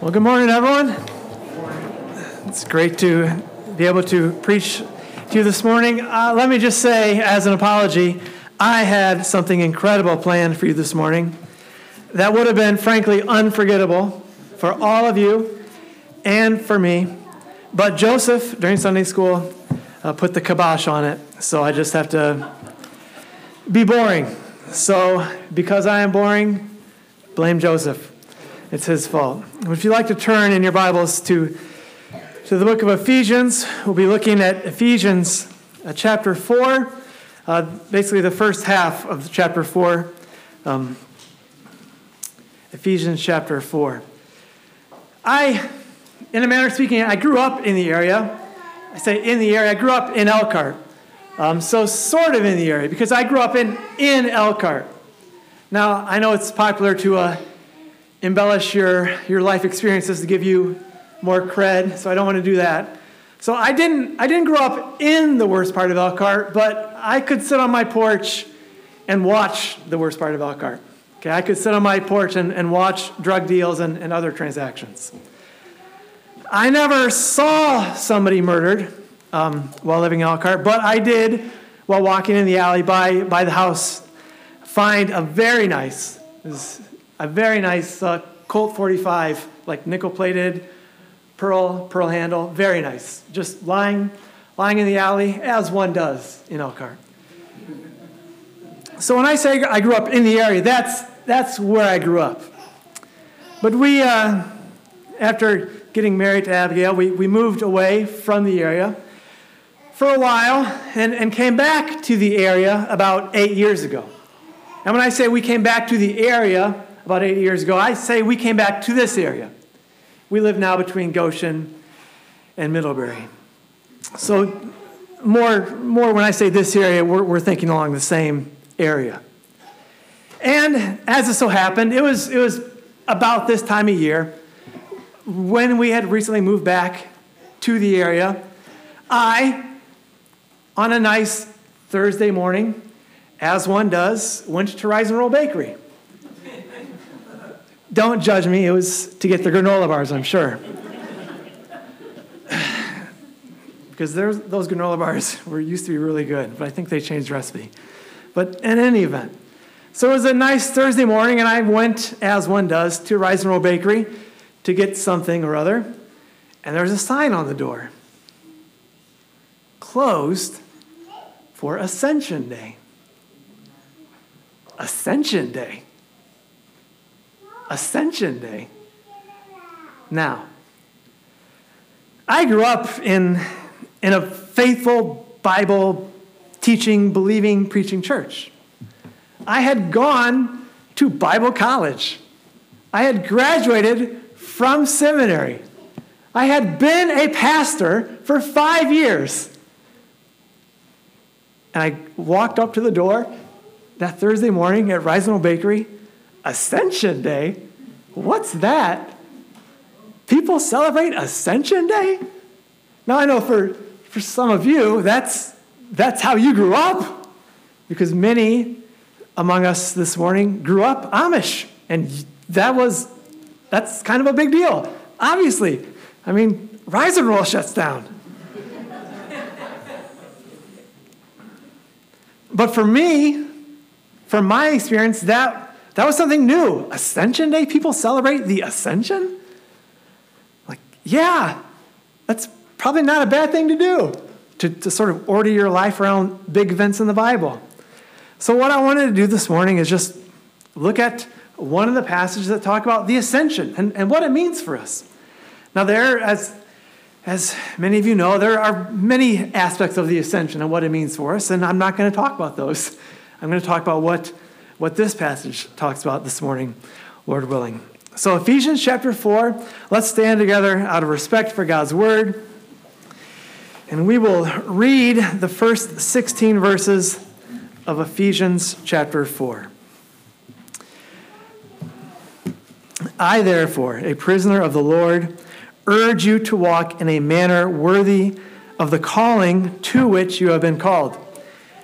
Well, good morning, everyone. It's great to be able to preach to you this morning. Uh, let me just say, as an apology, I had something incredible planned for you this morning that would have been, frankly, unforgettable for all of you and for me. But Joseph, during Sunday school, uh, put the kibosh on it, so I just have to be boring. So, because I am boring, blame Joseph. It's his fault. If you'd like to turn in your Bibles to, to the book of Ephesians, we'll be looking at Ephesians uh, chapter 4, uh, basically the first half of chapter 4. Um, Ephesians chapter 4. I, in a manner of speaking, I grew up in the area. I say in the area, I grew up in Elkhart. Um, so, sort of in the area, because I grew up in, in Elkhart. Now, I know it's popular to uh, embellish your, your life experiences to give you more cred, so I don't want to do that. So I didn't, I didn't grow up in the worst part of Elkhart, but I could sit on my porch and watch the worst part of Elkhart. Okay, I could sit on my porch and, and watch drug deals and, and other transactions. I never saw somebody murdered um, while living in Elkhart, but I did, while walking in the alley by, by the house, find a very nice, a very nice uh, Colt 45, like nickel plated, pearl, pearl handle, very nice. Just lying, lying in the alley, as one does in Elkhart. So when I say I grew up in the area, that's, that's where I grew up. But we, uh, after getting married to Abigail, we, we moved away from the area for a while and, and came back to the area about eight years ago. And when I say we came back to the area, about eight years ago, I say we came back to this area. We live now between Goshen and Middlebury. So, more, more when I say this area, we're, we're thinking along the same area. And as it so happened, it was, it was about this time of year when we had recently moved back to the area. I, on a nice Thursday morning, as one does, went to Rise and Roll Bakery. Don't judge me, it was to get the granola bars, I'm sure. because those granola bars were used to be really good, but I think they changed recipe. But in any event, so it was a nice Thursday morning, and I went, as one does, to Rise and Roll Bakery to get something or other, and there was a sign on the door closed for Ascension Day. Ascension Day. Ascension Day. Now, I grew up in, in a faithful Bible teaching, believing, preaching church. I had gone to Bible college. I had graduated from seminary. I had been a pastor for five years. And I walked up to the door that Thursday morning at Rise Bakery Ascension Day? What's that? People celebrate Ascension Day? Now I know for, for some of you, that's, that's how you grew up. Because many among us this morning grew up Amish. And that was, that's kind of a big deal. Obviously. I mean, Rise and Roll shuts down. but for me, from my experience, that that was something new. Ascension Day? People celebrate the ascension? Like, yeah, that's probably not a bad thing to do, to, to sort of order your life around big events in the Bible. So, what I wanted to do this morning is just look at one of the passages that talk about the ascension and, and what it means for us. Now, there, as, as many of you know, there are many aspects of the ascension and what it means for us, and I'm not going to talk about those. I'm going to talk about what what this passage talks about this morning, Lord willing. So, Ephesians chapter 4, let's stand together out of respect for God's word. And we will read the first 16 verses of Ephesians chapter 4. I, therefore, a prisoner of the Lord, urge you to walk in a manner worthy of the calling to which you have been called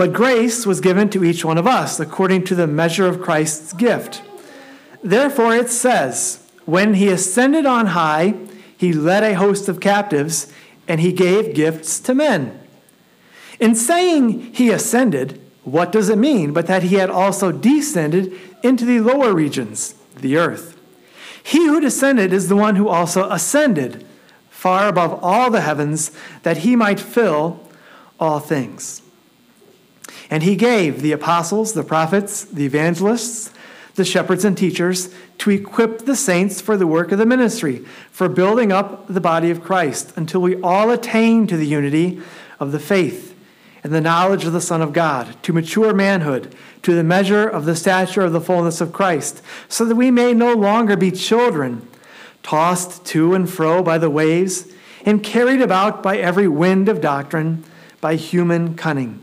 But grace was given to each one of us according to the measure of Christ's gift. Therefore it says, When he ascended on high, he led a host of captives, and he gave gifts to men. In saying he ascended, what does it mean but that he had also descended into the lower regions, the earth? He who descended is the one who also ascended far above all the heavens, that he might fill all things. And he gave the apostles, the prophets, the evangelists, the shepherds and teachers to equip the saints for the work of the ministry, for building up the body of Christ, until we all attain to the unity of the faith and the knowledge of the Son of God, to mature manhood, to the measure of the stature of the fullness of Christ, so that we may no longer be children, tossed to and fro by the waves, and carried about by every wind of doctrine, by human cunning,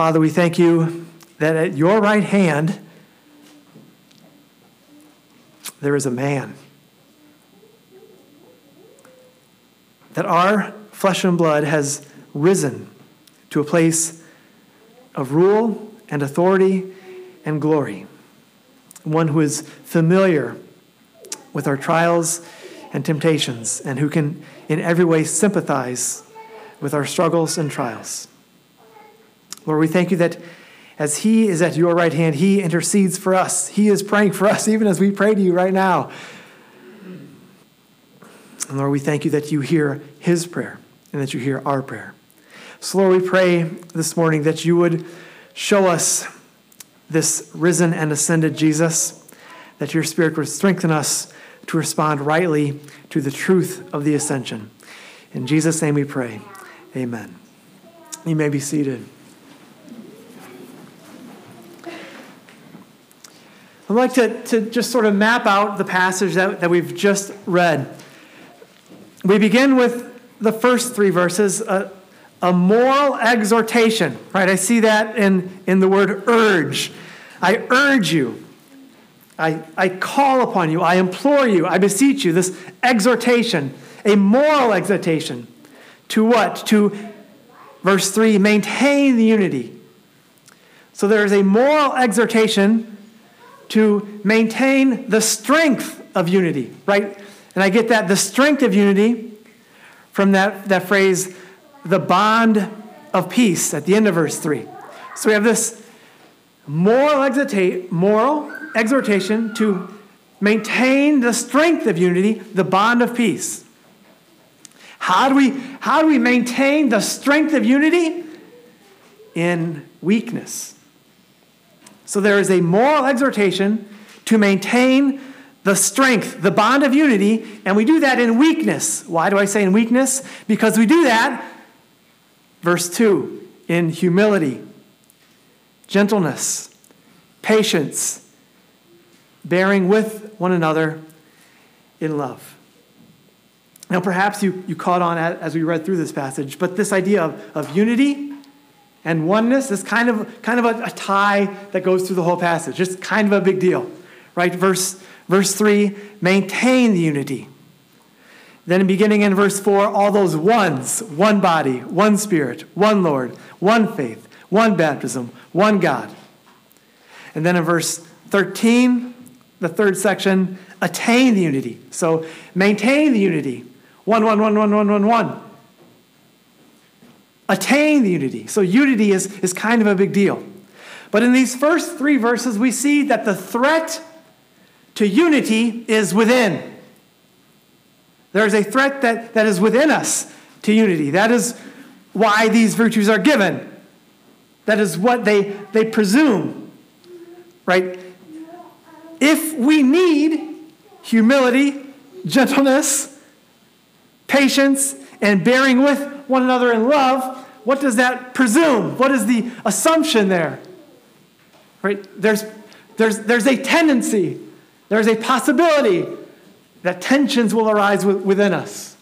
Father, we thank you that at your right hand there is a man. That our flesh and blood has risen to a place of rule and authority and glory. One who is familiar with our trials and temptations and who can in every way sympathize with our struggles and trials. Lord, we thank you that as He is at your right hand, He intercedes for us. He is praying for us, even as we pray to you right now. And Lord, we thank you that you hear His prayer and that you hear our prayer. So, Lord, we pray this morning that you would show us this risen and ascended Jesus, that your Spirit would strengthen us to respond rightly to the truth of the ascension. In Jesus' name we pray. Amen. You may be seated. I'd like to, to just sort of map out the passage that, that we've just read. We begin with the first three verses, a, a moral exhortation, right? I see that in, in the word urge. I urge you. I, I call upon you. I implore you. I beseech you. This exhortation, a moral exhortation. To what? To, verse 3, maintain the unity. So there is a moral exhortation to maintain the strength of unity, right? And I get that, the strength of unity, from that, that phrase, the bond of peace, at the end of verse 3. So we have this moral, moral exhortation to maintain the strength of unity, the bond of peace. How do we, how do we maintain the strength of unity? In weakness. So there is a moral exhortation to maintain the strength, the bond of unity, and we do that in weakness. Why do I say in weakness? Because we do that, verse 2, in humility, gentleness, patience, bearing with one another in love. Now, perhaps you, you caught on as we read through this passage, but this idea of, of unity and oneness is kind of, kind of a, a tie that goes through the whole passage. It's kind of a big deal, right? Verse, verse 3 maintain the unity. Then, beginning in verse 4, all those ones one body, one spirit, one Lord, one faith, one baptism, one God. And then in verse 13, the third section, attain the unity. So maintain the unity. One, one, one, one, one, one, one attain the unity. So, unity is, is kind of a big deal. But in these first three verses, we see that the threat to unity is within. There is a threat that, that is within us to unity. That is why these virtues are given. That is what they, they presume, right? If we need humility, gentleness, patience, and bearing with one another in love, what does that presume? What is the assumption there? Right? There's, there's, there's a tendency, there's a possibility that tensions will arise within us.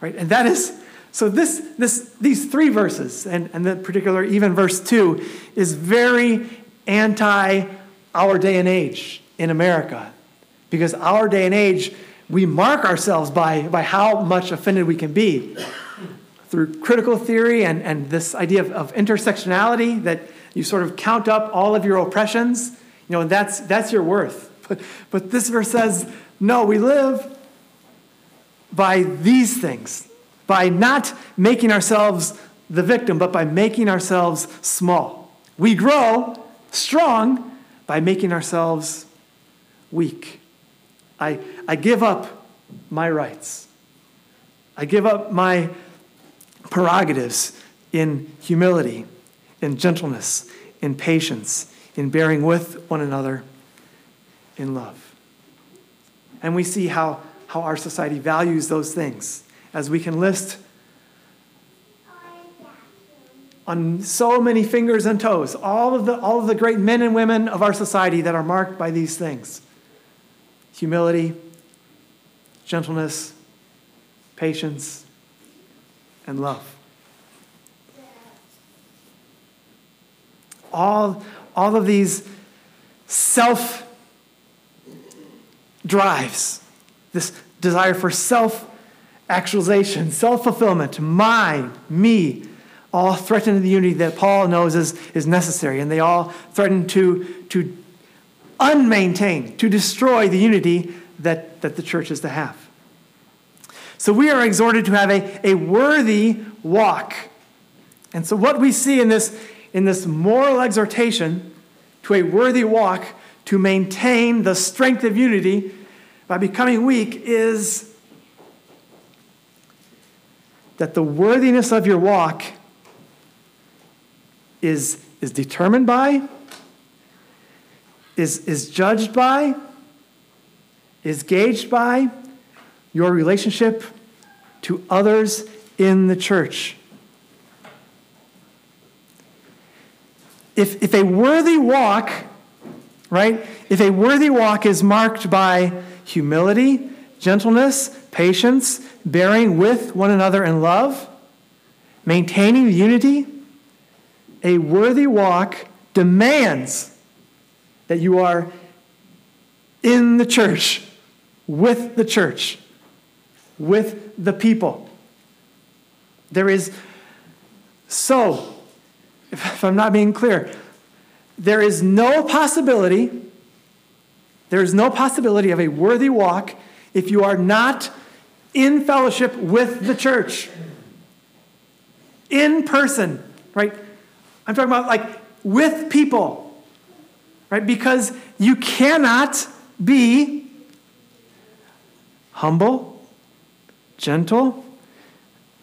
Right? And that is, so this, this, these three verses, and, and the particular even verse 2, is very anti our day and age in America. Because our day and age, we mark ourselves by, by how much offended we can be. Through critical theory and, and this idea of, of intersectionality, that you sort of count up all of your oppressions, you know, and that's, that's your worth. But, but this verse says, no, we live by these things, by not making ourselves the victim, but by making ourselves small. We grow strong by making ourselves weak. I, I give up my rights. I give up my prerogatives in humility, in gentleness, in patience, in bearing with one another in love. And we see how, how our society values those things as we can list on so many fingers and toes all of the, all of the great men and women of our society that are marked by these things humility, gentleness, patience, and love. All, all of these self drives, this desire for self actualization, self fulfillment, mine, me, all threaten the unity that Paul knows is, is necessary. And they all threaten to, to unmaintain, to destroy the unity that, that the church is to have. So we are exhorted to have a, a worthy walk. And so what we see in this, in this moral exhortation to a worthy walk to maintain the strength of unity by becoming weak is that the worthiness of your walk is, is determined by is, is judged by, is gauged by your relationship to others in the church. If, if a worthy walk, right, if a worthy walk is marked by humility, gentleness, patience, bearing with one another in love, maintaining unity, a worthy walk demands that you are in the church, with the church, with the people. There is so, if I'm not being clear, there is no possibility, there is no possibility of a worthy walk if you are not in fellowship with the church. In person, right? I'm talking about like with people right? Because you cannot be humble, gentle,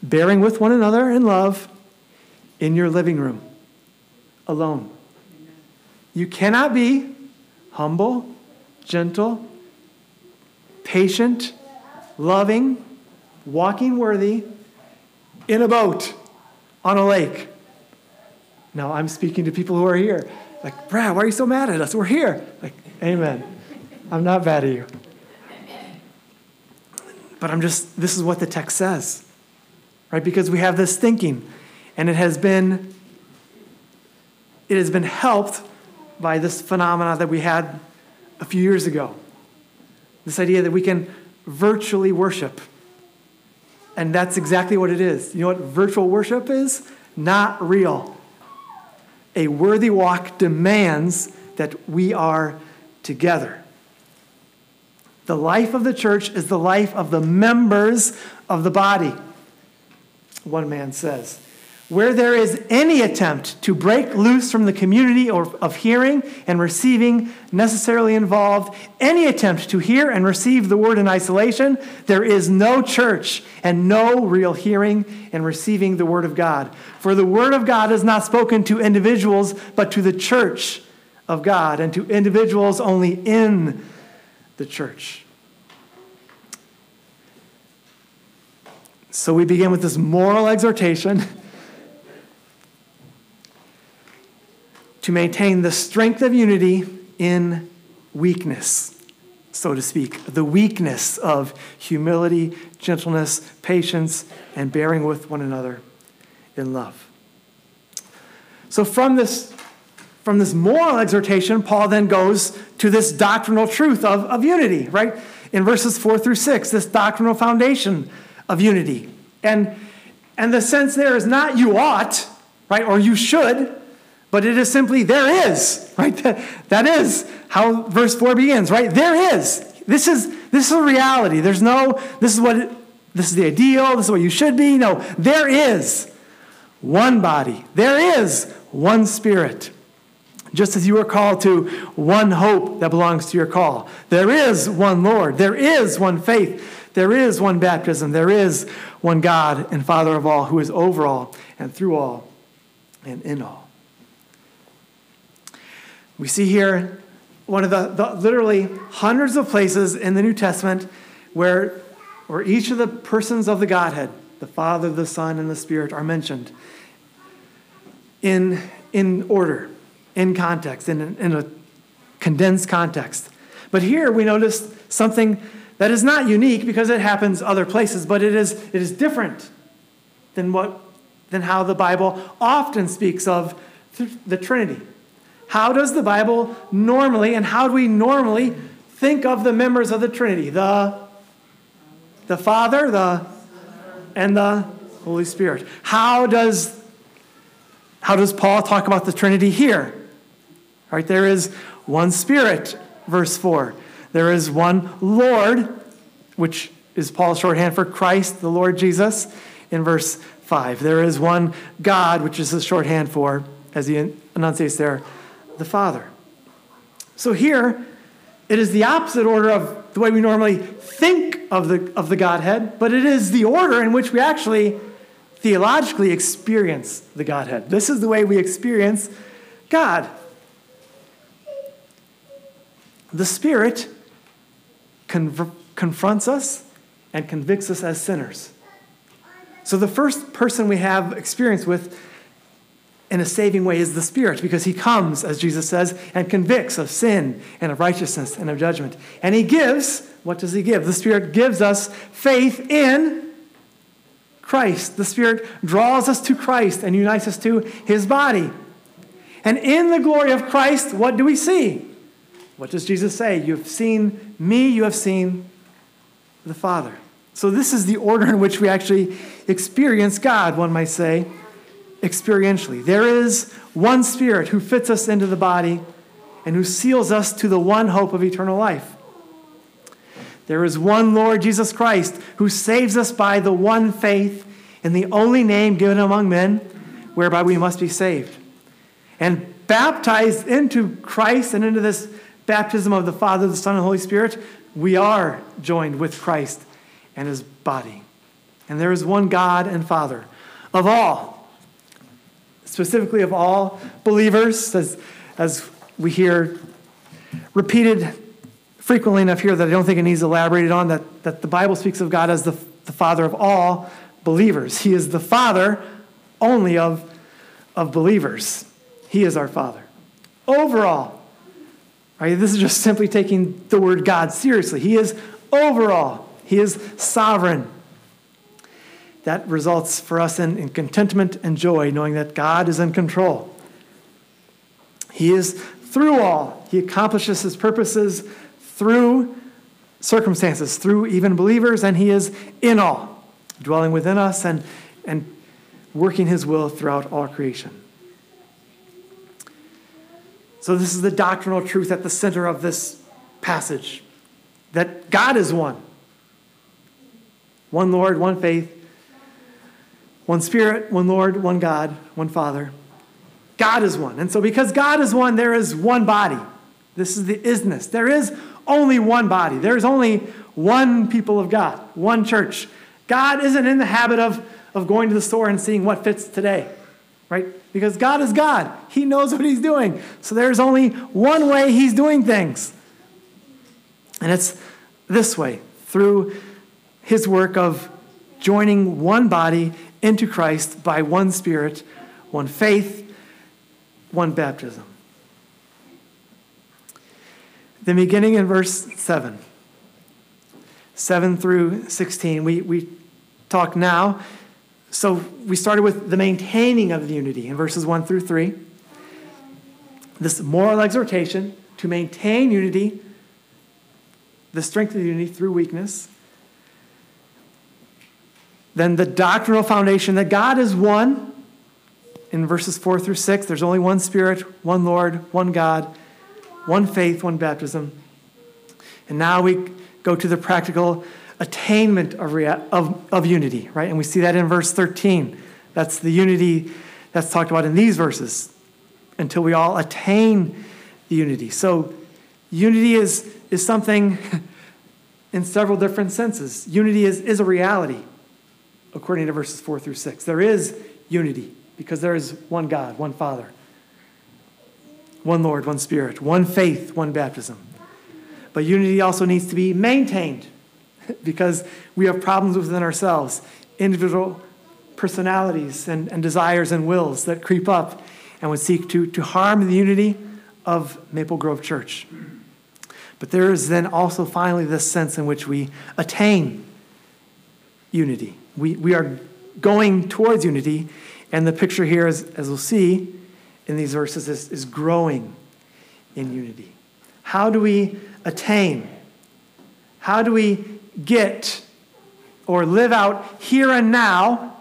bearing with one another in love in your living room alone. You cannot be humble, gentle, patient, loving, walking worthy in a boat on a lake. Now, I'm speaking to people who are here. Like, Brad, why are you so mad at us? We're here. Like, amen. I'm not mad at you. But I'm just, this is what the text says, right? Because we have this thinking, and it has been, it has been helped by this phenomena that we had a few years ago. This idea that we can virtually worship. And that's exactly what it is. You know what virtual worship is? Not real a worthy walk demands that we are together. The life of the church is the life of the members of the body, one man says. where there is any attempt to break loose from the community of hearing and receiving necessarily involved, any attempt to hear and receive the word in isolation, there is no church and no real hearing and receiving the word of God. For the word of God is not spoken to individuals, but to the church of God and to individuals only in the church. So we begin with this moral exhortation to maintain the strength of unity in weakness, so to speak, the weakness of humility, gentleness, patience, and bearing with one another in love. So, from this, from this moral exhortation, Paul then goes to this doctrinal truth of, of unity, right? In verses four through six, this doctrinal foundation of unity. And, and the sense there is not you ought, right, or you should, but it is simply there is, right? that is how verse 4 begins, right? There is. This is this is a reality. There's no this is what it, this is the ideal, this is what you should be. No, there is one body. There is one spirit. Just as you are called to one hope that belongs to your call. There is one Lord. There is one faith. There is one baptism. There is one God and Father of all, who is over all and through all and in all. We see here one of the, the, literally hundreds of places in the New Testament where, where each of the persons of the Godhead, the Father, the Son, and the Spirit, are mentioned in, in order, in context, in, in a condensed context. But here we notice something that is not unique because it happens other places, but it is, it is different than, what, than how the Bible often speaks of the Trinity. How does the Bible normally, and how do we normally think of the members of the Trinity? The, the Father, the, and the Holy Spirit. How does, how does Paul talk about the Trinity here? Right, there is one Spirit, verse 4. There is one Lord, which is Paul's shorthand for Christ, the Lord Jesus, in verse 5. There is one God, which is his shorthand for, as he enunciates there, the Father. So here, it is the opposite order of the way we normally think of the, of the Godhead, but it is the order in which we actually theologically experience the Godhead. This is the way we experience God. The Spirit confronts us and convicts us as sinners. So the first person we have experience with in a saving way is the Spirit, because He comes, as Jesus says, and convicts of sin and of righteousness and of judgment. And He gives, what does He give? The Spirit gives us faith in Christ. The Spirit draws us to Christ and unites us to His body. And in the glory of Christ, what do we see? What does Jesus say? You have seen me, you have seen the Father. So, this is the order in which we actually experience God, one might say experientially. There is one Spirit who fits us into the body and who seals us to the one hope of eternal life. There is one Lord Jesus Christ who saves us by the one faith in the only name given among men whereby we must be saved. And baptized into Christ and into this baptism of the Father, the Son, and the Holy Spirit, we are joined with Christ and his body. And there is one God and Father of all specifically of all believers, as, as we hear repeated frequently enough here that I don't think it needs elaborated on, that, that the Bible speaks of God as the, the Father of all believers. He is the Father only of, of believers. He is our Father. Overall, right, this is just simply taking the word God seriously. He is overall, He is sovereign that results for us in, in contentment and joy, knowing that God is in control. He is through all, He accomplishes His purposes through circumstances, through even believers, and He is in all, dwelling within us and, and working His will throughout all creation. So, this is the doctrinal truth at the center of this passage that God is one. One Lord, one faith, one Spirit, one Lord, one God, one Father. God is one. And so, because God is one, there is one body. This is the isness. There is only one body. There is only one people of God, one church. God isn't in the habit of, of going to the store and seeing what fits today, right? Because God is God. He knows what He's doing. So there's only one way He's doing things. And it's this way through His work of joining one body into Christ by one Spirit, one faith, one baptism. Then beginning in verse 7, 7 through 16, we, we talk now. So we started with the maintaining of the unity in verses 1 through 3. This moral exhortation to maintain unity, the strength of the unity through weakness. Then the doctrinal foundation that God is one. In verses 4 through 6, there's only one Spirit, one Lord, one God, one faith, one baptism. And now we go to the practical attainment of, rea- of, of unity, right? And we see that in verse 13. That's the unity that's talked about in these verses until we all attain the unity. So, unity is, is something in several different senses. Unity is, is a reality according to verses 4 through 6. There is unity because there is one God, one Father, one Lord, one Spirit, one faith, one baptism. But unity also needs to be maintained because we have problems within ourselves, individual personalities and, and desires and wills that creep up and would seek to, to harm the unity of Maple Grove Church. But there is then also finally this sense in which we attain unity we, we are going towards unity, and the picture here, is, as we'll see in these verses, is, is growing in unity. How do we attain? How do we get or live out here and now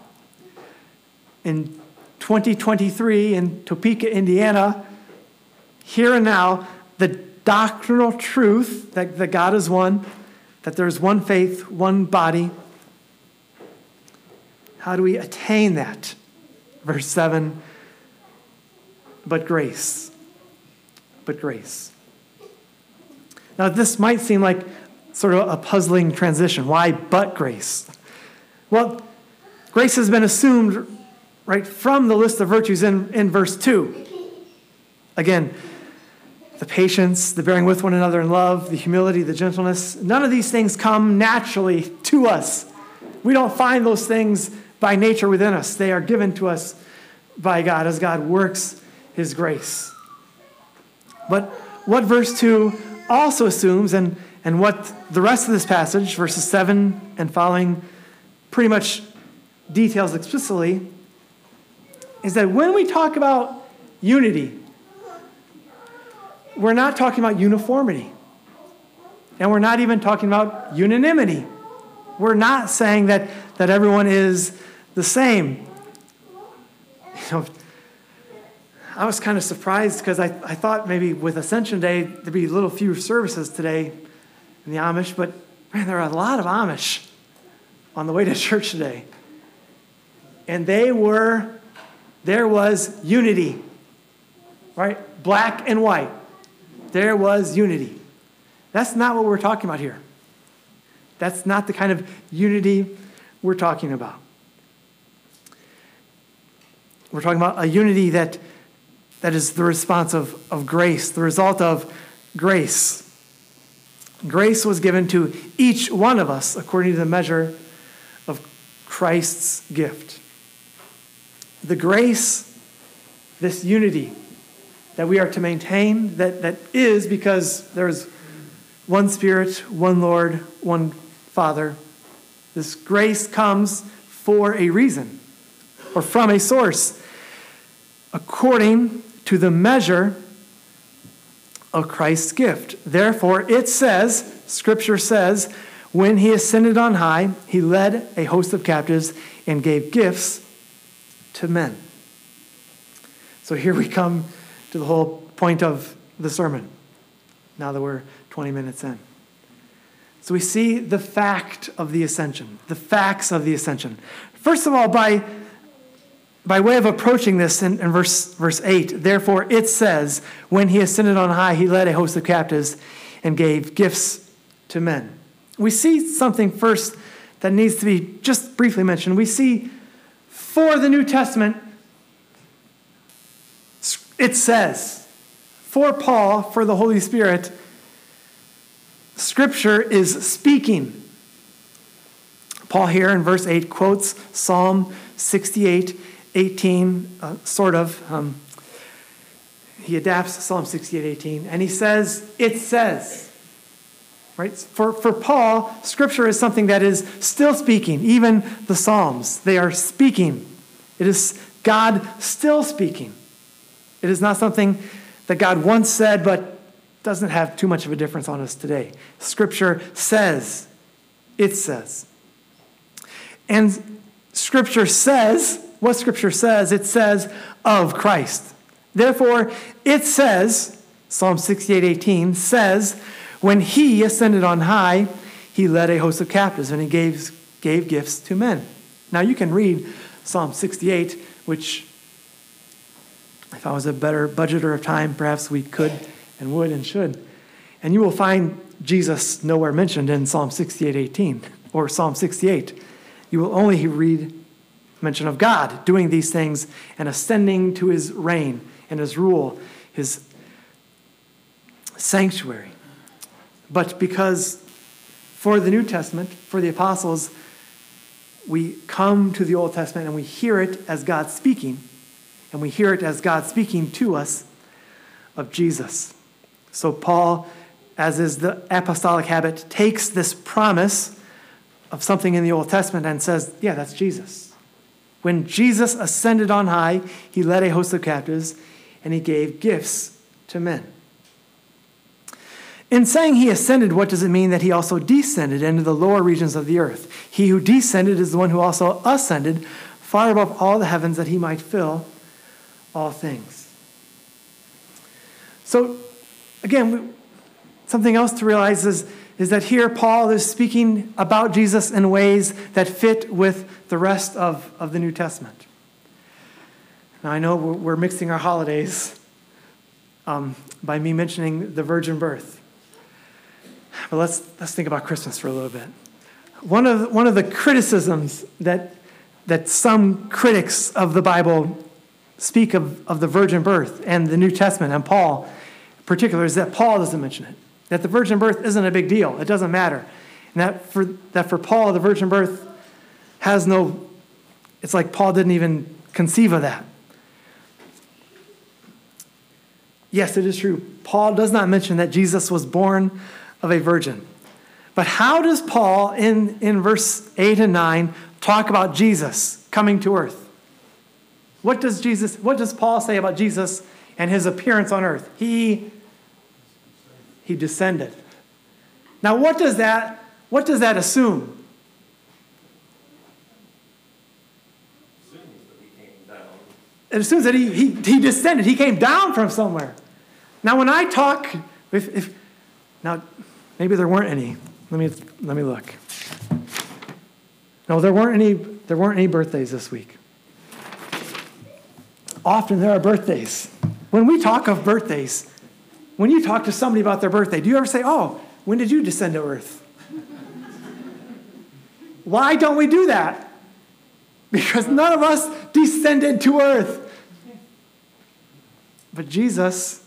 in 2023 in Topeka, Indiana, here and now, the doctrinal truth that, that God is one, that there's one faith, one body, how do we attain that? Verse 7 But grace. But grace. Now, this might seem like sort of a puzzling transition. Why but grace? Well, grace has been assumed right from the list of virtues in, in verse 2. Again, the patience, the bearing with one another in love, the humility, the gentleness, none of these things come naturally to us. We don't find those things by nature within us. They are given to us by God as God works his grace. But what verse 2 also assumes, and, and what the rest of this passage, verses 7 and following, pretty much details explicitly, is that when we talk about unity, we're not talking about uniformity. And we're not even talking about unanimity. We're not saying that, that everyone is the same. You know, I was kind of surprised because I, I thought maybe with Ascension Day there'd be a little fewer services today in the Amish, but man, there are a lot of Amish on the way to church today. And they were, there was unity, right? Black and white. There was unity. That's not what we're talking about here. That's not the kind of unity we're talking about. We're talking about a unity that, that is the response of, of grace, the result of grace. Grace was given to each one of us according to the measure of Christ's gift. The grace, this unity that we are to maintain, that, that is because there is one Spirit, one Lord, one Father. This grace comes for a reason or from a source according to the measure of Christ's gift. Therefore, it says, Scripture says, when he ascended on high, he led a host of captives and gave gifts to men. So here we come to the whole point of the sermon, now that we're 20 minutes in. So we see the fact of the ascension, the facts of the ascension. First of all, by by way of approaching this in, in, verse, verse 8, therefore it says, when he ascended on high, he led a host of captives and gave gifts to men. We see something first that needs to be just briefly mentioned. We see for the New Testament, it says, for Paul, for the Holy Spirit, Scripture is speaking. Paul here in verse 8 quotes Psalm 68 18, uh, sort of. Um, he adapts Psalm 68 18, and he says, It says. Right? For, for Paul, Scripture is something that is still speaking. Even the Psalms, they are speaking. It is God still speaking. It is not something that God once said, but doesn't have too much of a difference on us today. Scripture says, it says. And Scripture says, what Scripture says, it says of Christ. Therefore, it says, Psalm 68 18 says, when he ascended on high, he led a host of captives and he gave, gave gifts to men. Now you can read Psalm 68, which, if I was a better budgeter of time, perhaps we could and would and should. And you will find Jesus nowhere mentioned in Psalm 68 18 or Psalm 68. You will only read mention of God doing these things and ascending to his reign and his rule, his sanctuary. But because for the New Testament, for the apostles, we come to the Old Testament and we hear it as God speaking, and we hear it as God speaking to us of Jesus. So, Paul, as is the apostolic habit, takes this promise of something in the Old Testament and says, Yeah, that's Jesus. When Jesus ascended on high, he led a host of captives and he gave gifts to men. In saying he ascended, what does it mean that he also descended into the lower regions of the earth? He who descended is the one who also ascended far above all the heavens that he might fill all things. So, again, something else to realize is, is that here Paul is speaking about Jesus in ways that fit with the rest of, of the New Testament. Now, I know we're mixing our holidays um, by me mentioning the virgin birth. But let's, let's think about Christmas for a little bit. One of, one of the criticisms that, that some critics of the Bible speak of, of the virgin birth and the New Testament, and Paul in particular, is that Paul doesn't mention it. That the virgin birth isn't a big deal, it doesn't matter. And that for, that for Paul, the virgin birth has no, it's like Paul didn't even conceive of that. Yes, it is true. Paul does not mention that Jesus was born of a virgin. But how does Paul, in, in verse 8 and 9, talk about Jesus coming to earth? What does Jesus, what does Paul say about Jesus and his appearance on earth? He, he descended. Now, what does that, what does that assume? It assumes that he, he, he descended. He came down from somewhere. Now, when I talk, if, if now Maybe there weren't any. Let me, let me look. No, there weren't any, there weren't any birthdays this week. Often there are birthdays. When we talk of birthdays, when you talk to somebody about their birthday, do you ever say, Oh, when did you descend to earth? Why don't we do that? Because none of us descended to earth. But Jesus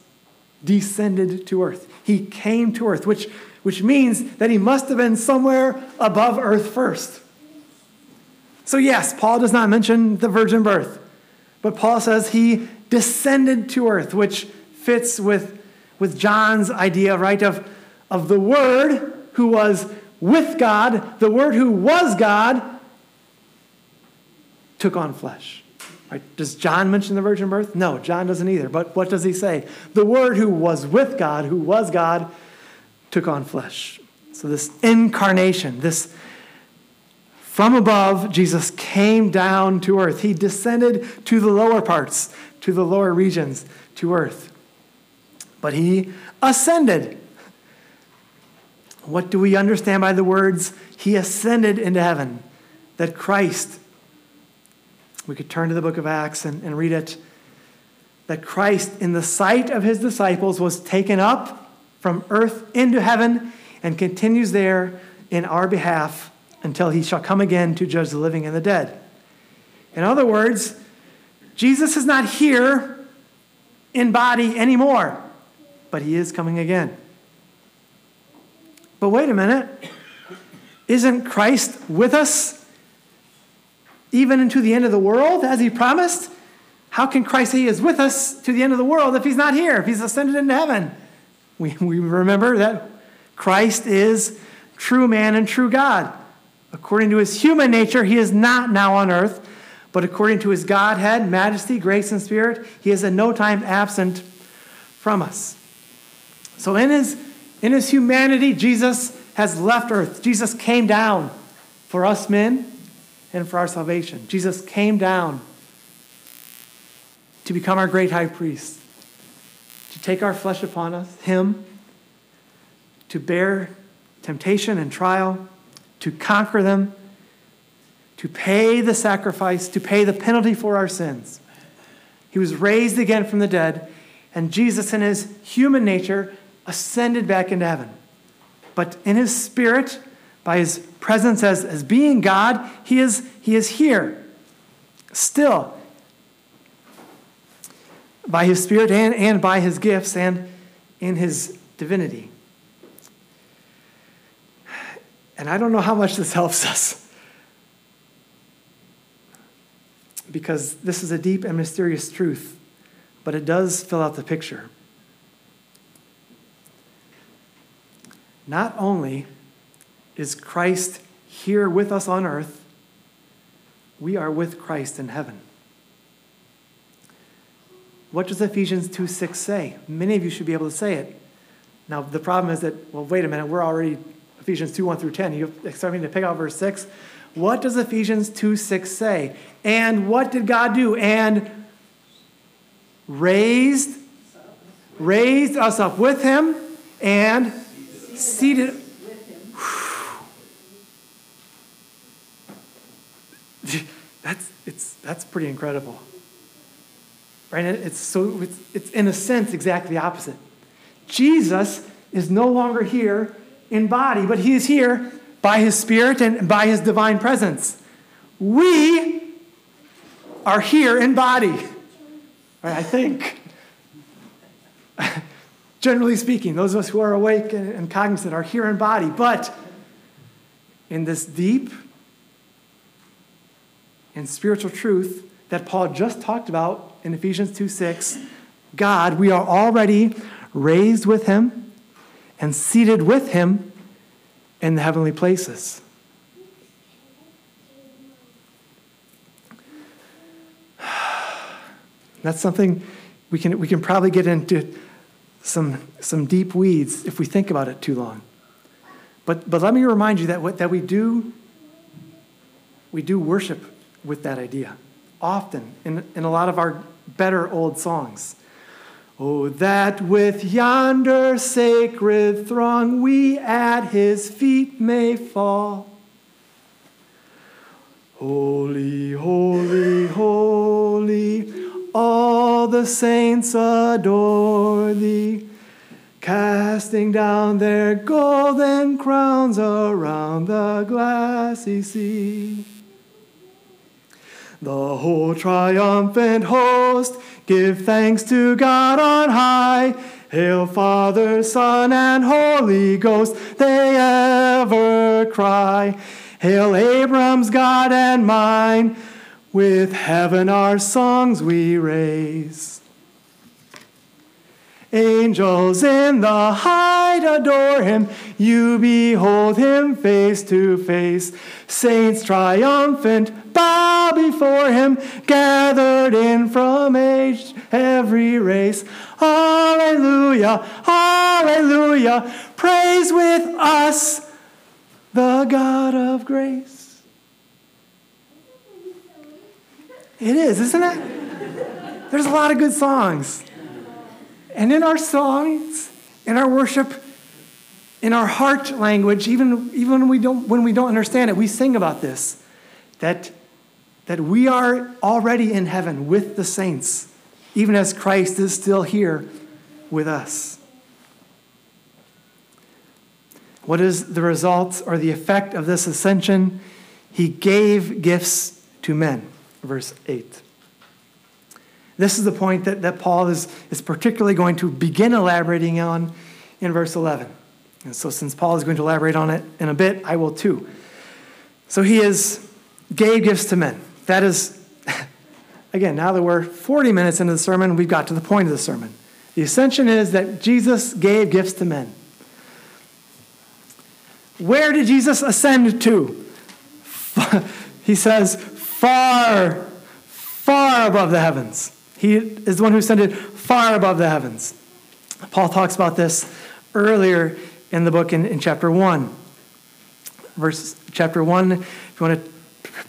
descended to earth. He came to earth, which which means that he must have been somewhere above earth first. So, yes, Paul does not mention the virgin birth, but Paul says he descended to earth, which fits with, with John's idea, right, of, of the Word who was with God, the Word who was God, took on flesh. Right? Does John mention the virgin birth? No, John doesn't either. But what does he say? The Word who was with God, who was God, took on flesh. So, this incarnation, this from above, Jesus came down to earth. He descended to the lower parts, to the lower regions, to earth. But he ascended. What do we understand by the words, he ascended into heaven? That Christ We could turn to the book of Acts and, and read it that Christ, in the sight of his disciples, was taken up from earth into heaven and continues there in our behalf until he shall come again to judge the living and the dead. In other words, Jesus is not here in body anymore, but he is coming again. But wait a minute. Isn't Christ with us even into the end of the world as he promised? How can Christ say he is with us to the end of the world if he's not here, if he's ascended into heaven? We, we remember that Christ is true man and true God. According to his human nature, he is not now on earth, but according to his Godhead, majesty, grace, and spirit, he is at no time absent from us. So in his, in his humanity, Jesus has left earth. Jesus came down for us men and for our salvation. Jesus came down to become our great high priest, to take our flesh upon us, him, to bear temptation and trial, to conquer them, to pay the sacrifice, to pay the penalty for our sins. He was raised again from the dead, and Jesus, in his human nature, ascended back into heaven. But in his spirit, by his presence as, as being God, he is, he is here still. By his spirit and, and by his gifts and in his divinity. And I don't know how much this helps us. Because this is a deep and mysterious truth, but it does fill out the picture. Not only is Christ here with us on earth, we are with Christ in heaven. What does Ephesians 2 6 say? Many of you should be able to say it. Now, the problem is that, well, wait a minute, we're already Ephesians 2 1 through 10. You expect me to pick out verse 6? What does Ephesians 2 6 say? And what did God do? And raised, raised us up with him and seated. That's, it's, that's pretty incredible. Right? It's, so, it's, it's in a sense exactly the opposite. Jesus is no longer here in body, but he is here by his spirit and by his divine presence. We are here in body. Right, I think. Generally speaking, those of us who are awake and cognizant are here in body, but in this deep and spiritual truth that Paul just talked about in Ephesians 2 6, God, we are already raised with him and seated with him in the heavenly places. That's something we can, we can probably get into some, some deep weeds if we think about it too long. But, but let me remind you that, what, that we, do, we do worship with that idea often in, in a lot of our better old songs. Oh, that with yonder sacred throng we at his feet may fall. Holy, holy, holy, all the saints adore thee, casting down their golden crowns around the glassy sea. The whole triumphant host give thanks to God on high. Hail, Father, Son, and Holy Ghost, they ever cry. Hail, Abram's God and mine, with heaven our songs we raise. Angels in the height adore him. You behold him face to face. Saints triumphant bow before him, gathered in from age every race. Hallelujah, hallelujah. Praise with us the God of grace. It is, isn't it? There's a lot of good songs. And in our songs, in our worship, in our heart language, even, even when, we don't, when we don't understand it, we sing about this that that we are already in heaven with the saints, even as Christ is still here with us. What is the result or the effect of this ascension? He gave gifts to men. Verse 8. This is the point that, that Paul is, is particularly going to begin elaborating on in verse 11. And so, since Paul is going to elaborate on it in a bit, I will too. So, he is gave gifts to men. That is, again, now that we're 40 minutes into the sermon, we've got to the point of the sermon. The ascension is that Jesus gave gifts to men. Where did Jesus ascend to? he says, far, far above the heavens. He is the one who ascended far above the heavens. Paul talks about this earlier in the book in, in chapter 1. Verse chapter 1, if you want to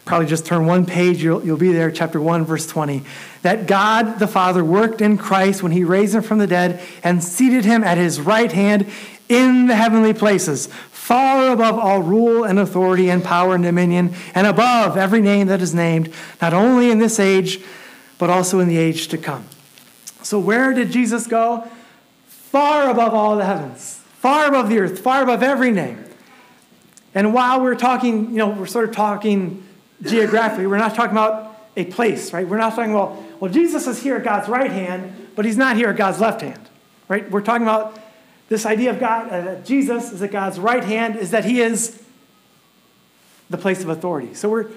probably just turn one page, you'll, you'll be there, chapter 1, verse 20. That God the Father worked in Christ when he raised him from the dead and seated him at his right hand in the heavenly places, far above all rule and authority and power and dominion, and above every name that is named, not only in this age, but also in the age to come. So, where did Jesus go? Far above all the heavens, far above the earth, far above every name. And while we're talking, you know, we're sort of talking geographically, we're not talking about a place, right? We're not talking about, well, Jesus is here at God's right hand, but he's not here at God's left hand, right? We're talking about this idea of God, uh, Jesus is at God's right hand, is that he is the place of authority. So we're,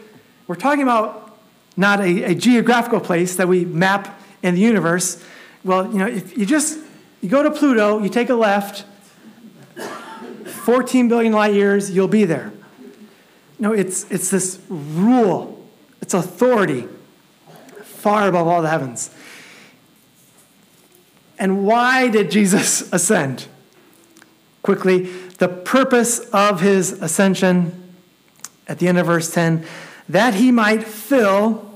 we're talking about not a, a geographical place that we map in the universe. Well, you know, if you just you go to Pluto, you take a left, 14 billion light years, you'll be there. No, it's, it's this rule, it's authority far above all the heavens. And why did Jesus ascend? Quickly the purpose of his ascension at the end of verse 10 that he might fill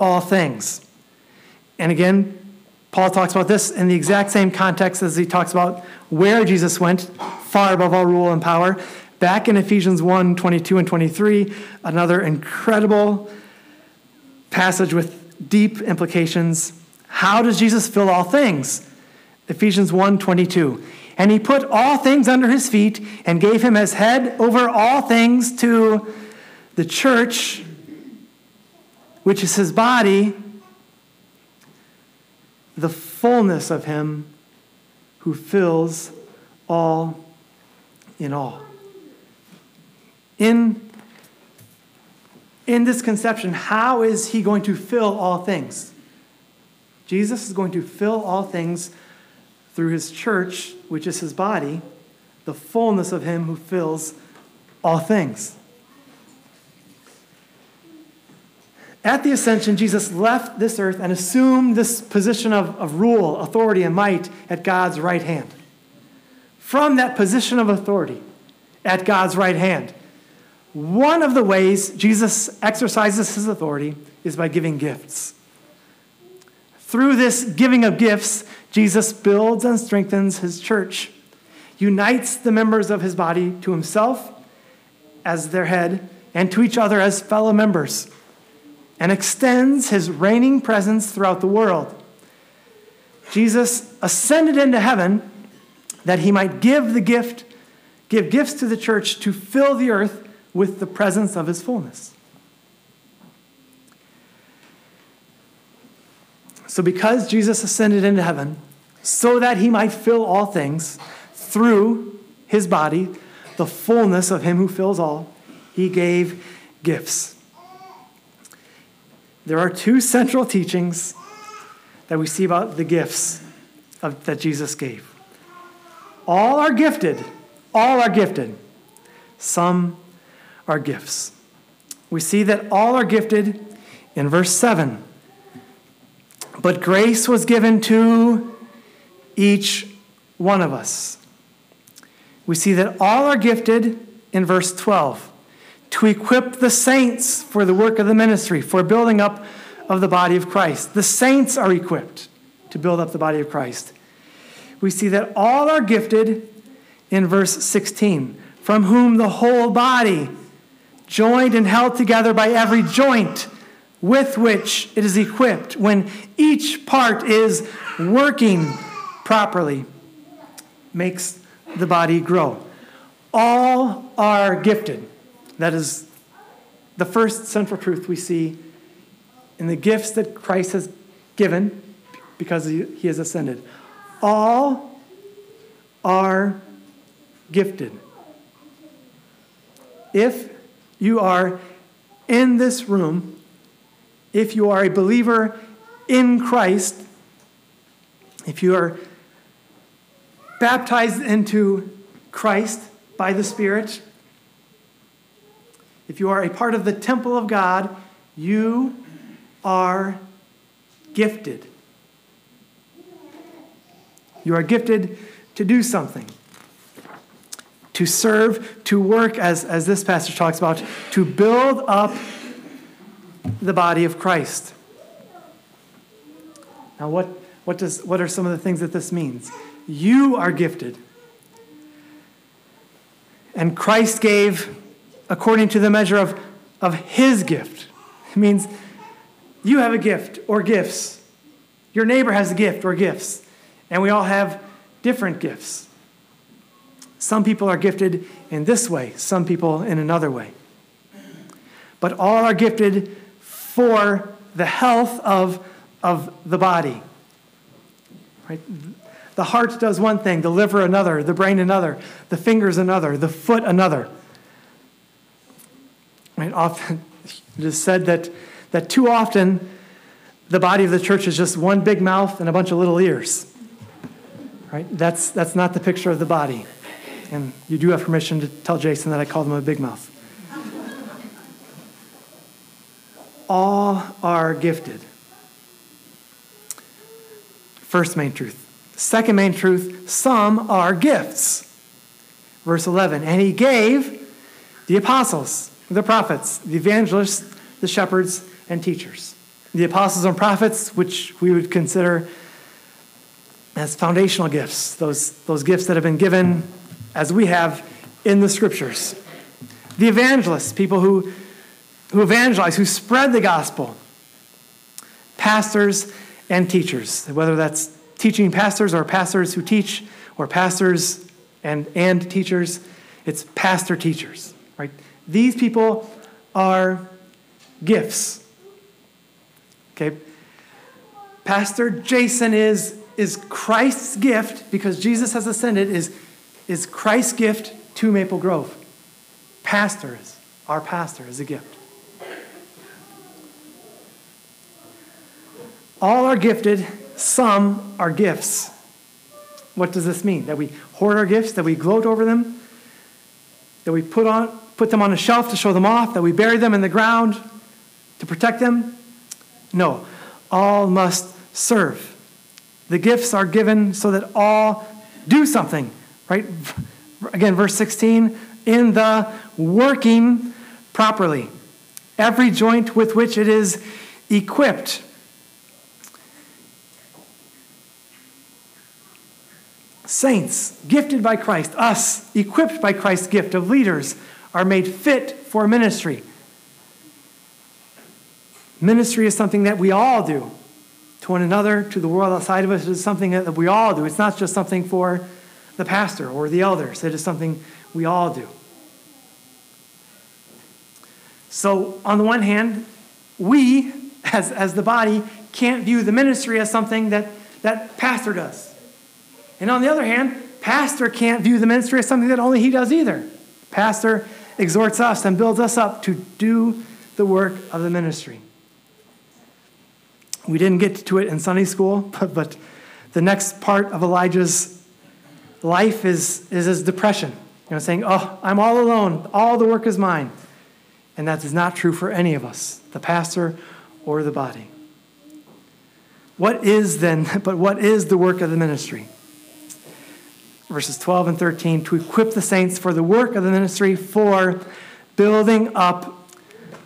all things. And again, Paul talks about this in the exact same context as he talks about where Jesus went, far above all rule and power. Back in Ephesians 1 22 and 23, another incredible passage with deep implications. How does Jesus fill all things? Ephesians 1 22. And he put all things under his feet and gave him as head over all things to the church, which is his body, the fullness of him who fills all in all. In, in this conception, how is he going to fill all things? Jesus is going to fill all things through his church, which is his body, the fullness of him who fills all things. At the ascension, Jesus left this earth and assumed this position of, of rule, authority, and might at God's right hand. From that position of authority at God's right hand, one of the ways Jesus exercises his authority is by giving gifts. Through this giving of gifts, Jesus builds and strengthens his church, unites the members of his body to himself as their head and to each other as fellow members, and extends his reigning presence throughout the world. Jesus ascended into heaven that he might give the gift, give gifts to the church to fill the earth with the presence of his fullness. So, because Jesus ascended into heaven, so that he might fill all things through his body, the fullness of him who fills all, he gave gifts. There are two central teachings that we see about the gifts of, that Jesus gave. All are gifted, all are gifted. Some are gifts. We see that all are gifted in verse 7. But grace was given to each one of us. We see that all are gifted in verse 12 to equip the saints for the work of the ministry, for building up of the body of Christ. The saints are equipped to build up the body of Christ. We see that all are gifted in verse 16, from whom the whole body, joined and held together by every joint with which it is equipped, when each part is working properly, makes the body grow. All are gifted. That is the first central truth we see in the gifts that Christ has given because he has ascended. All are gifted. If you are in this room, if you are a believer in Christ, if you are baptized into Christ by the Spirit, if you are a part of the temple of God, you are gifted. You are gifted to do something, to serve, to work, as, as this passage talks about, to build up the body of Christ. Now, what, what, does, what are some of the things that this means? You are gifted. And Christ gave according to the measure of, of his gift. It means you have a gift or gifts. Your neighbor has a gift or gifts. And we all have different gifts. Some people are gifted in this way, some people in another way. But all are gifted for the health of, of the body. Right? The heart does one thing, the liver another, the brain another, the fingers another, the foot another. Right? Often it is said that, that too often the body of the church is just one big mouth and a bunch of little ears. Right? That's, that's not the picture of the body. And you do have permission to tell Jason that I called him a big mouth. All are gifted. First main truth. Second main truth some are gifts. Verse 11. And he gave the apostles, the prophets, the evangelists, the shepherds, and teachers. The apostles and prophets, which we would consider as foundational gifts, those, those gifts that have been given as we have in the scriptures. The evangelists, people who, who evangelize, who spread the gospel. Pastors and teachers, whether that's teaching pastors or pastors who teach or pastors and, and teachers, it's pastor teachers, right? These people are gifts. Okay? Pastor Jason is, is Christ's gift because Jesus has ascended, is, is Christ's gift to Maple Grove. Pastor is, our pastor is a gift. All are gifted, some are gifts. What does this mean? That we hoard our gifts, that we gloat over them, that we put on put them on a shelf to show them off, that we bury them in the ground to protect them? No, all must serve. The gifts are given so that all do something, right? Again, verse 16, in the working properly. Every joint with which it is equipped. Saints, gifted by Christ, us, equipped by Christ's gift of leaders, are made fit for ministry. Ministry is something that we all do to one another, to the world outside of us. It is something that we all do. It's not just something for the pastor or the elders, it is something we all do. So, on the one hand, we, as, as the body, can't view the ministry as something that, that pastor does. And on the other hand, pastor can't view the ministry as something that only he does either. Pastor exhorts us and builds us up to do the work of the ministry. We didn't get to it in Sunday school, but, but the next part of Elijah's life is, is his depression. You know, saying, Oh, I'm all alone, all the work is mine. And that is not true for any of us, the pastor or the body. What is then, but what is the work of the ministry? Verses 12 and 13, to equip the saints for the work of the ministry for building up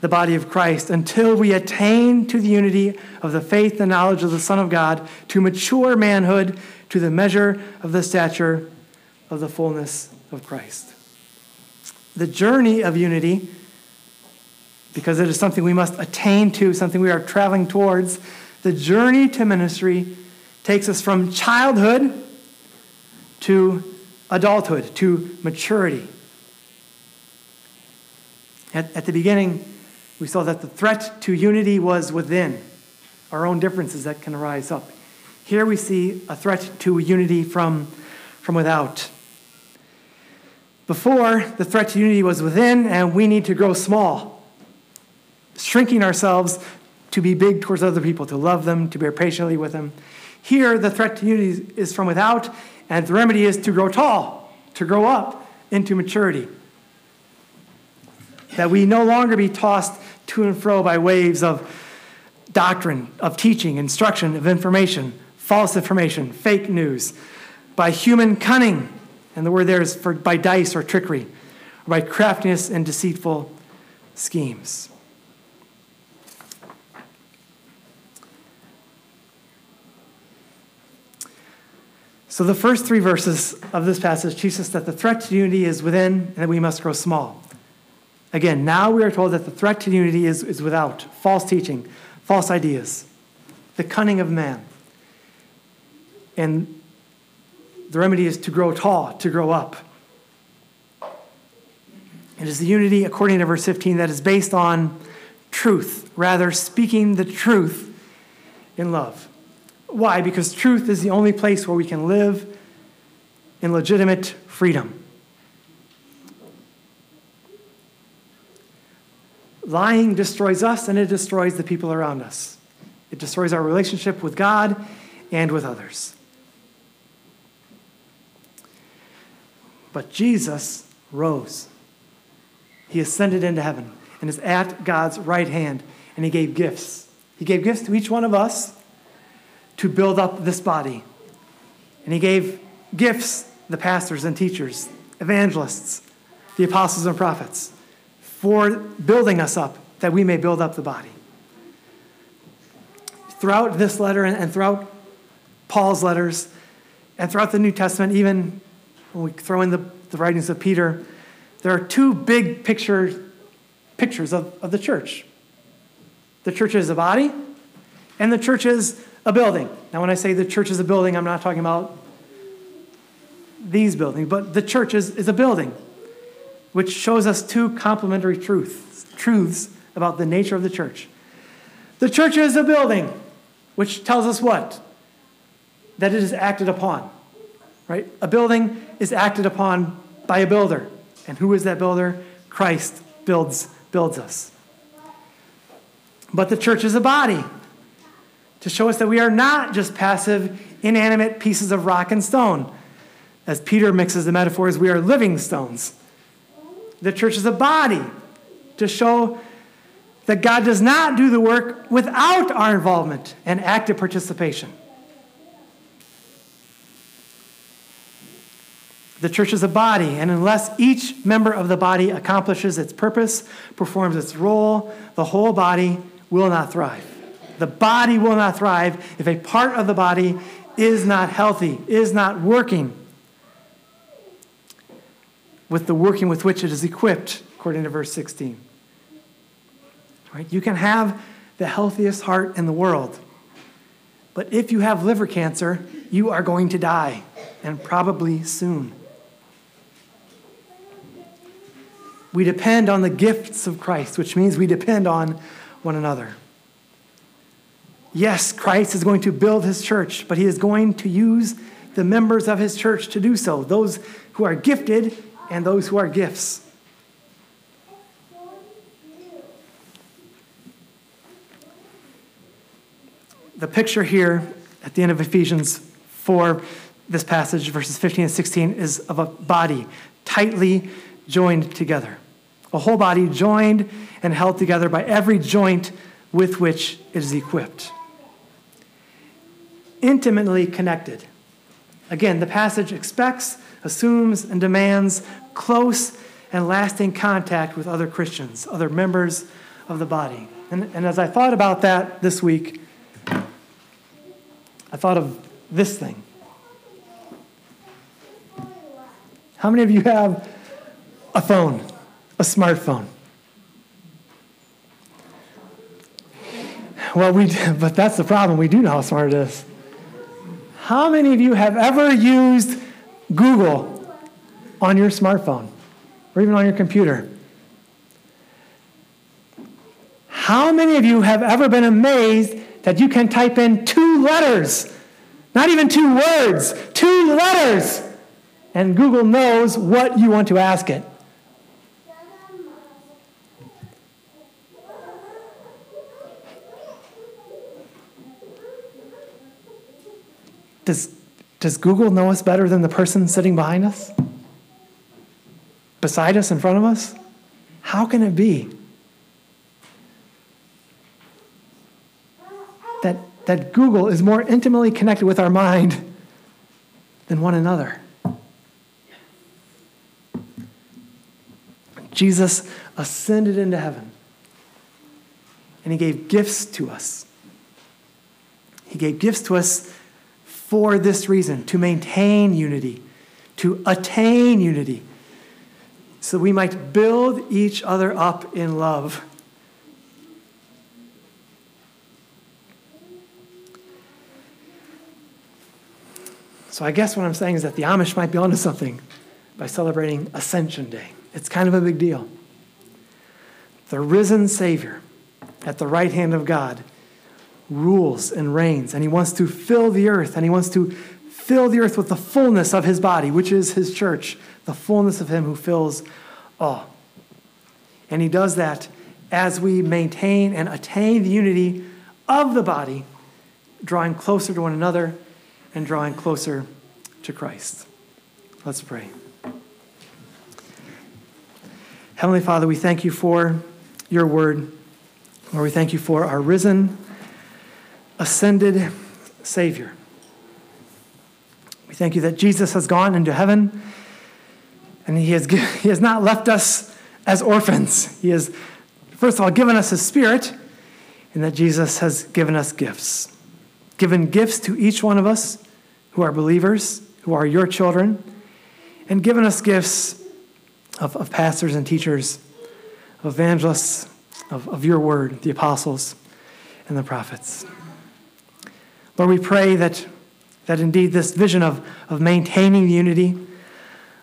the body of Christ until we attain to the unity of the faith and knowledge of the Son of God, to mature manhood, to the measure of the stature of the fullness of Christ. The journey of unity because it is something we must attain to, something we are traveling towards. The journey to ministry takes us from childhood to adulthood, to maturity. At, at the beginning, we saw that the threat to unity was within, our own differences that can arise up. Here we see a threat to unity from, from without. Before, the threat to unity was within, and we need to grow small, shrinking ourselves to be big towards other people, to love them, to bear patiently with them. Here, the threat to unity is from without, and the remedy is to grow tall, to grow up into maturity. That we no longer be tossed to and fro by waves of doctrine, of teaching, instruction, of information, false information, fake news, by human cunning, and the word there is for by dice or trickery, or by craftiness and deceitful schemes. So, the first three verses of this passage teach us that the threat to unity is within and that we must grow small. Again, now we are told that the threat to unity is, is without false teaching, false ideas, the cunning of man. And the remedy is to grow tall, to grow up. It is the unity, according to verse 15, that is based on truth, rather, speaking the truth in love. Why? Because truth is the only place where we can live in legitimate freedom. Lying destroys us and it destroys the people around us. It destroys our relationship with God and with others. But Jesus rose. He ascended into heaven and is at God's right hand, and he gave gifts. He gave gifts to each one of us to build up this body. And he gave gifts, the pastors and teachers, evangelists, the apostles and prophets, for building us up that we may build up the body. Throughout this letter and throughout Paul's letters and throughout the New Testament, even when we throw in the, the writings of Peter, there are two big picture, pictures of, of the church. The church is a body, and the church is a building. Now, when I say the church is a building, I'm not talking about these buildings, but the church is, is a building, which shows us two complementary truths, truths about the nature of the church. The church is a building, which tells us what? That it is acted upon. Right? A building is acted upon by a builder. And who is that builder? Christ builds builds us. But the church is a body to show us that we are not just passive, inanimate pieces of rock and stone. As Peter mixes the metaphors, we are living stones. The church is a body to show that God does not do the work without our involvement and active participation. The church is a body, and unless each member of the body accomplishes its purpose, performs its role, the whole body will not thrive. The body will not thrive if a part of the body is not healthy, is not working with the working with which it is equipped, according to verse 16. Right? You can have the healthiest heart in the world, but if you have liver cancer, you are going to die, and probably soon. We depend on the gifts of Christ, which means we depend on one another. Yes, Christ is going to build his church, but he is going to use the members of his church to do so those who are gifted and those who are gifts. The picture here at the end of Ephesians 4, this passage, verses 15 and 16, is of a body tightly joined together. A whole body joined and held together by every joint with which it is equipped intimately connected. Again, the passage expects, assumes, and demands close and lasting contact with other Christians, other members of the body. And, and as I thought about that this week, I thought of this thing. How many of you have a phone, a smartphone? Well, we, but that's the problem. We do know how smart it is. How many of you have ever used Google on your smartphone or even on your computer? How many of you have ever been amazed that you can type in two letters, not even two words, two letters, and Google knows what you want to ask it? Does, does Google know us better than the person sitting behind us? Beside us, in front of us? How can it be? That, that Google is more intimately connected with our mind than one another. Jesus ascended into heaven and he gave gifts to us. He gave gifts to us for this reason to maintain unity, to attain unity, so we might build each other up in love. So I guess what I'm saying is that the Amish might be onto something by celebrating Ascension Day. It's kind of a big deal. The risen Savior at the right hand of God rules and reigns, and he wants to fill the earth, and he wants to fill the earth with the fullness of his body, which is his church, the fullness of him who fills all. And he does that as we maintain and attain the unity of the body, drawing closer to one another and drawing closer to Christ. Let's pray. Heavenly Father, we thank you for your word. Lord, we thank you for our risen ascended Savior. We thank you that Jesus has gone into heaven and he has, he has not left us as orphans. He has, first of all, given us his Spirit, and that Jesus has given us gifts. Given gifts to each one of us who are believers, who are your children, and given us gifts of, of pastors and teachers, of evangelists, of, of your word, the apostles and the prophets. Lord, we pray that, that indeed this vision of, of maintaining unity,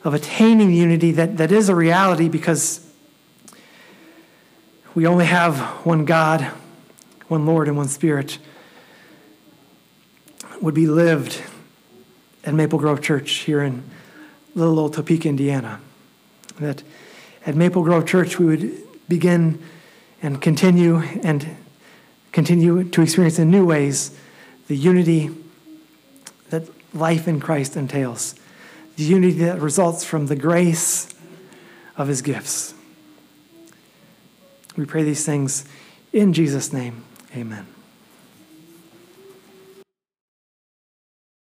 of attaining unity, that, that is a reality because we only have one God, one Lord, and one Spirit, would be lived at Maple Grove Church here in little old Topeka, Indiana. That at Maple Grove Church we would begin and continue and continue to experience in new ways the unity that life in Christ entails, the unity that results from the grace of his gifts. We pray these things in Jesus' name. Amen.